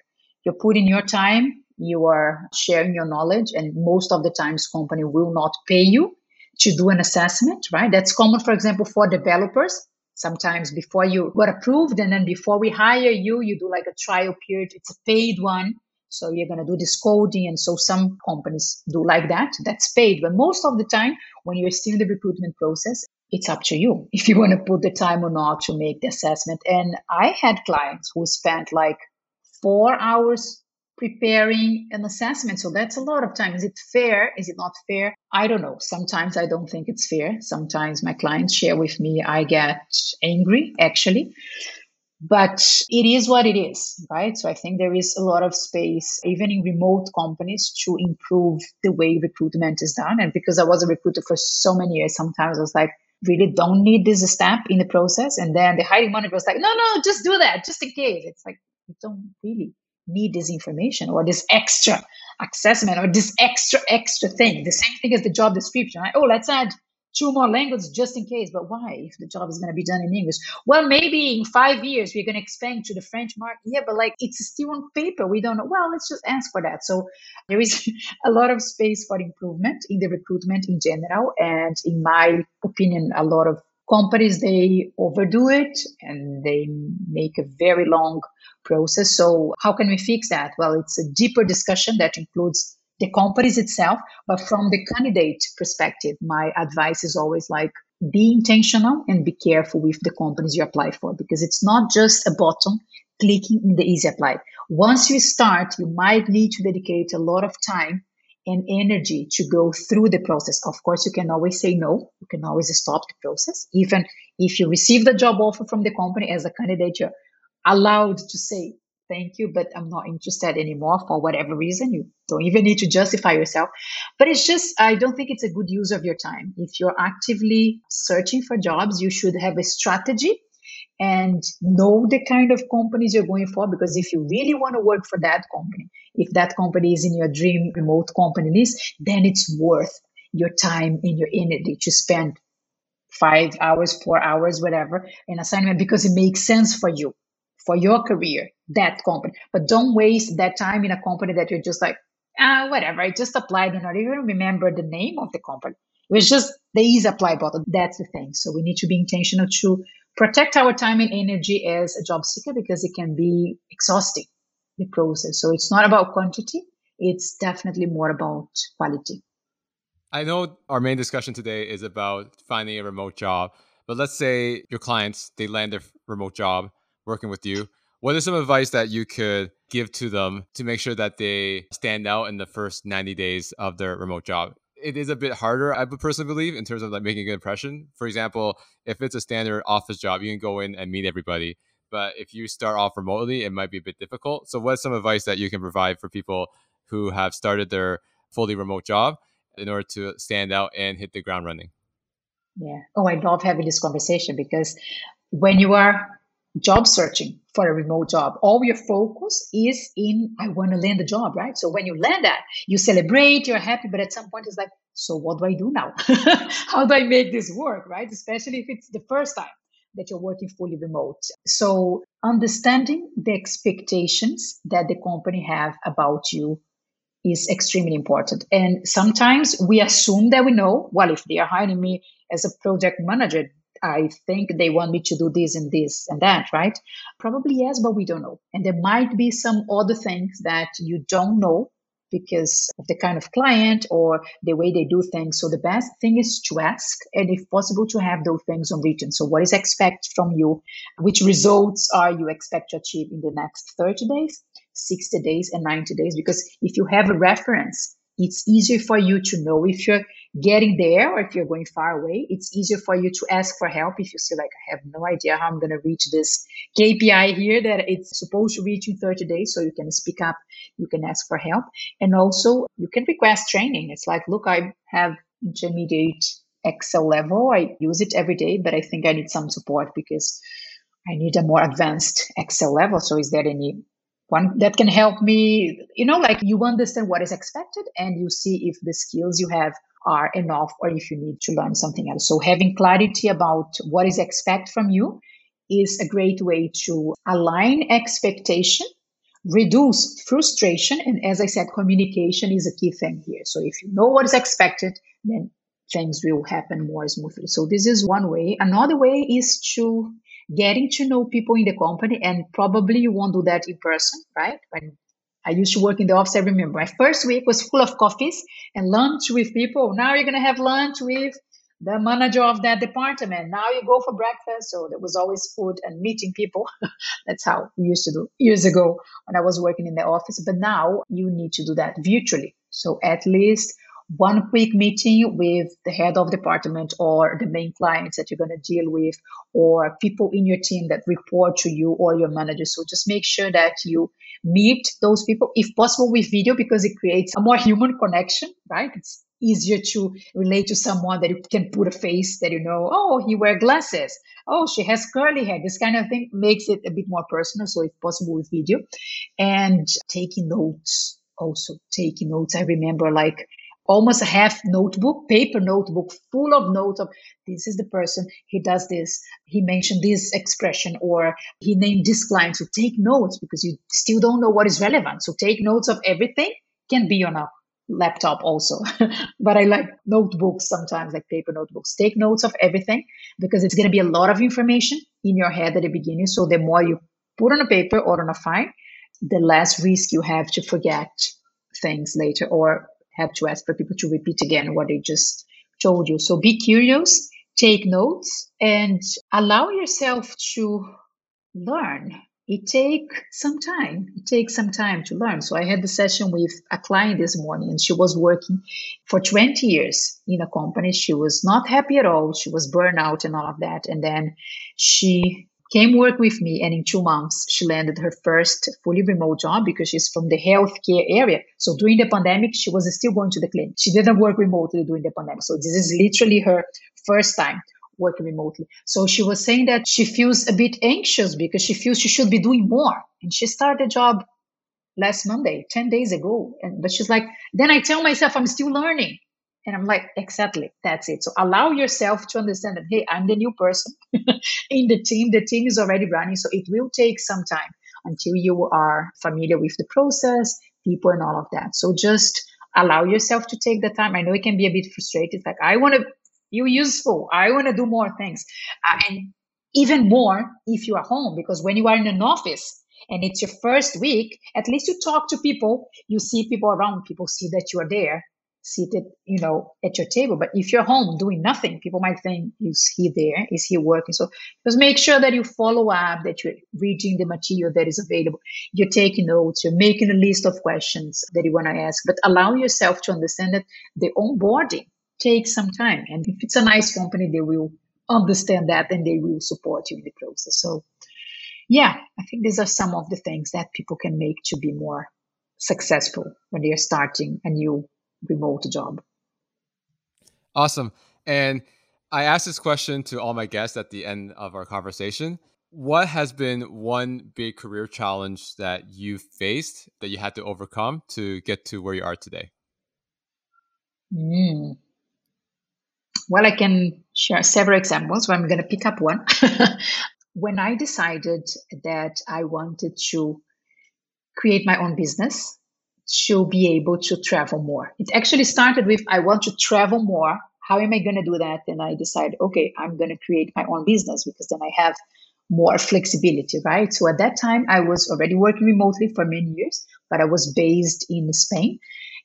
you're putting your time, you are sharing your knowledge, and most of the times company will not pay you to do an assessment, right? That's common, for example, for developers. Sometimes before you got approved and then before we hire you, you do like a trial period. It's a paid one. So you're going to do this coding. And so some companies do like that. That's paid. But most of the time, when you're still in the recruitment process, it's up to you [laughs] if you want to put the time or not to make the assessment. And I had clients who spent like four hours preparing an assessment. So that's a lot of time. Is it fair? Is it not fair? I don't know. Sometimes I don't think it's fair. Sometimes my clients share with me, I get angry actually. But it is what it is, right? So I think there is a lot of space, even in remote companies, to improve the way recruitment is done. And because I was a recruiter for so many years, sometimes I was like, really don't need this step in the process. And then the hiring manager was like, no, no, just do that, just in case. It's like, you don't really need this information or this extra assessment or this extra, extra thing. The same thing as the job description. Right? Oh, let's add two more languages just in case. But why if the job is going to be done in English? Well, maybe in five years we're going to expand to the French market. Yeah, but like it's still on paper. We don't know. Well, let's just ask for that. So there is [laughs] a lot of space for improvement in the recruitment in general. And in my opinion, a lot of companies they overdo it and they make a very long process. So how can we fix that? Well, it's a deeper discussion that includes the companies itself. But from the candidate perspective, my advice is always like be intentional and be careful with the companies you apply for because it's not just a button clicking in the easy apply. Once you start, you might need to dedicate a lot of time and energy to go through the process. Of course, you can always say no. You can always stop the process. Even if you receive the job offer from the company as a candidate, you're allowed to say thank you, but I'm not interested anymore for whatever reason. You don't even need to justify yourself. But it's just, I don't think it's a good use of your time. If you're actively searching for jobs, you should have a strategy and know the kind of companies you're going for. Because if you really want to work for that company, if that company is in your dream remote company list, then it's worth your time and your energy to spend five hours, four hours, whatever, an assignment because it makes sense for you for your career, that company. But don't waste that time in a company that you're just like, ah, whatever. I just applied and don't even remember the name of the company. It was just the easy apply button. That's the thing. So we need to be intentional to protect our time and energy as a job seeker because it can be exhausting, the process. So it's not about quantity. It's definitely more about quality. I know our main discussion today is about finding a remote job, but let's say your clients, they land a remote job working with you. What is some advice that you could give to them to make sure that they stand out in the first 90 days of their remote job? It is a bit harder, I personally believe, in terms of like making a good impression. For example, if it's a standard office job, you can go in and meet everybody. But if you start off remotely, it might be a bit difficult. So, what's some advice that you can provide for people who have started their fully remote job in order to stand out and hit the ground running? Yeah. Oh, I love having this conversation because when you are job searching for a remote job, all your focus is in, I want to land a job, right? So when you land that, you celebrate, you're happy, but at some point it's like, so what do I do now? [laughs] How do I make this work, right? Especially if it's the first time that you're working fully remote. So understanding the expectations that the company have about you is extremely important. And sometimes we assume that we know, well, if they are hiring me as a project manager, I think they want me to do this and this and that, right? Probably yes, but we don't know. And there might be some other things that you don't know because of the kind of client or the way they do things. So the best thing is to ask and if possible to have those things on written. So what is expected from you? Which results are you expect to achieve in the next 30 days, 60 days and 90 days? Because if you have a reference, it's easier for you to know if you're getting there or if you're going far away. It's easier for you to ask for help if you see like I have no idea how I'm going to reach this KPI here that it's supposed to reach in 30 days. So you can speak up, you can ask for help, and also you can request training. It's like, look, I have intermediate Excel level. I use it every day, but I think I need some support because I need a more advanced Excel level. So is there any one that can help me you know like you understand what is expected and you see if the skills you have are enough or if you need to learn something else. So having clarity about what is expected from you is a great way to align expectation reduce frustration and as i said communication is a key thing here. So if you know what is expected then things will happen more smoothly. So this is one way. Another way is to getting to know people in the company and probably you won't do that in person right when i used to work in the office i remember my first week was full of coffees and lunch with people now you're going to have lunch with the manager of that department. Now you go for breakfast. So there was always food and meeting people. [laughs] That's how we used to do years ago when I was working in the office. But now you need to do that virtually. So at least one quick meeting with the head of department or the main clients that you're going to deal with or people in your team that report to you or your manager. So just make sure that you meet those people. If possible with video because it creates a more human connection right? It's easier to relate to someone that you can put a face that you know oh he wear glasses. Oh she has curly hair. This kind of thing makes it a bit more personal so if possible with video. And taking notes also. Taking notes. I remember like almost half notebook, paper notebook full of notes of this is the person, he does this, he mentioned this expression, or he named this client. So take notes because you still don't know what is relevant. So take notes of everything, can be on a laptop also. [laughs] but I like notebooks sometimes, like paper notebooks. Take notes of everything because it's going to be a lot of information in your head at the beginning. So the more you put on a paper or on a file, the less risk you have to forget things later or have to ask for people to repeat again what they just told you. So be curious, take notes, and allow yourself to learn. It takes some time. It takes some time to learn. So I had the session with a client this morning, and she was working for 20 years in a company. She was not happy at all. She was burnout and all of that. And then she came work with me and in two months she landed her first fully remote job because she's from the healthcare area. So during the pandemic she was still going to the clinic. She didn't work remotely during the pandemic. So this is literally her first time working remotely. So she was saying that she feels a bit anxious because she feels she should be doing more. And she started a job last monday 10 days ago. And but she's like then i tell myself i'm still learning and I'm like, exactly, that's it. So allow yourself to understand that, hey, I'm the new person [laughs] in the team. The team is already running. So it will take some time until you are familiar with the process, people, and all of that. So just allow yourself to take the time. I know it can be a bit frustrated. Like, I want to be useful. I want to do more things. Uh, and even more if you are home, because when you are in an office, and it's your first week, at least you talk to people, you see people around, people see that you are there, seated, you know, at your table. But if you're home doing nothing, people might think, is he there? Is he working? So just make sure that you follow up, that you're reading the material that is available. You're taking notes, you're making a list of questions that you want to ask, but allow yourself to understand that the onboarding takes some time. And if it's a nice company, they will understand that and they will support you in the process. So yeah, I think these are some of the things that people can make to be more successful when they are starting a new remote job. Awesome. And I asked this question to all my guests at the end of our conversation. What has been one big career challenge that you faced that you had to overcome to get to where you are today? Mm. Well, I can share several examples, but I'm going to pick up one. [laughs] when I decided that I wanted to create my own business, to be able to travel more. It actually started with I want to travel more. How am I going to do that? And I decided, okay, I'm going to create my own business because then I have more flexibility, right? So at that time, I was already working remotely for many years, but I was based in Spain.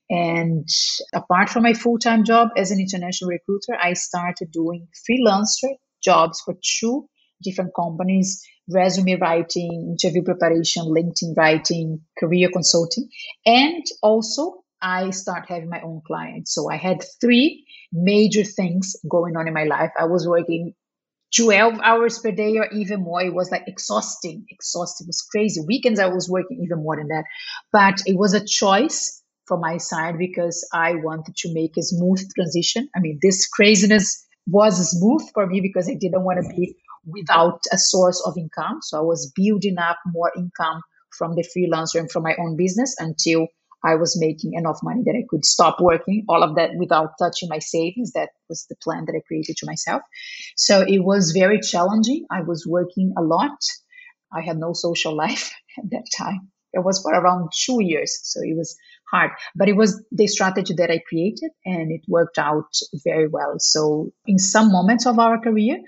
And apart from my full time job as an international recruiter, I started doing freelancer jobs for two different companies resume writing, interview preparation, LinkedIn writing, career consulting. And also, I start having my own clients. So I had three major things going on in my life. I was working 12 hours per day or even more. It was like exhausting, exhausting. It was crazy. Weekends, I was working even more than that. But it was a choice from my side because I wanted to make a smooth transition. I mean, this craziness was smooth for me because I didn't want to be without a source of income. So I was building up more income from the freelancer and from my own business until I was making enough money that I could stop working, all of that without touching my savings. That was the plan that I created to myself. So it was very challenging. I was working a lot. I had no social life [laughs] at that time. It was for around two years. So it was hard, but it was the strategy that I created and it worked out very well. So in some moments of our career,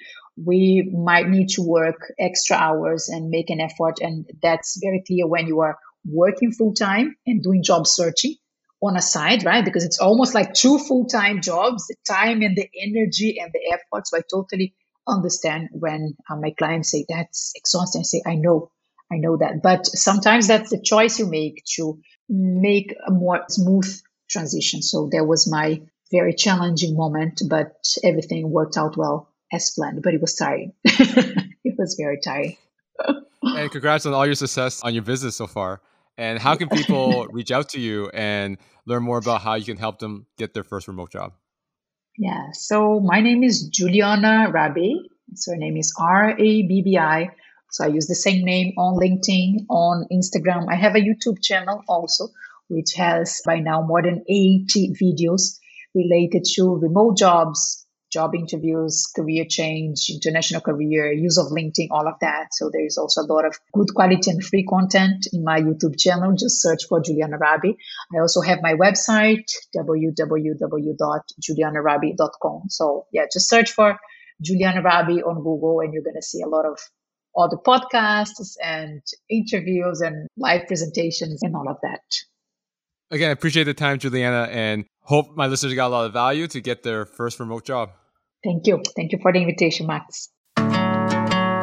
we might need to work extra hours and make an effort. And that's very clear when you are working full time and doing job searching on a side, right? Because it's almost like two full time jobs, the time and the energy and the effort. So I totally understand when uh, my clients say that's exhausting. I say, I know, I know that. But sometimes that's the choice you make to make a more smooth transition. So there was my very challenging moment, but everything worked out well as planned. But it was tiring. [laughs] it was very tiring. and congrats on all your success on your business so far. And how can people [laughs] reach out to you and learn more about how you can help them get their first remote job? Yeah, so my name is Juliana Rabbi. So her name is R A B B I. So I use the same name on LinkedIn, on Instagram. I have a YouTube channel also, which has by now more than 80 videos related to remote jobs, job interviews, career change, international career, use of LinkedIn, all of that. So there is also a lot of good quality and free content in my YouTube channel. Just search for Juliana Rabbi. I also have my website, www.julianarabbi.com. So yeah, just search for Juliana Rabbi on Google and you're going to see a lot of all the podcasts and interviews and live presentations and all of that. Again, I appreciate the time, Juliana, and hope my listeners got a lot of value to get their first remote job. Thank you. Thank you for the invitation, Max.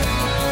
Yeah.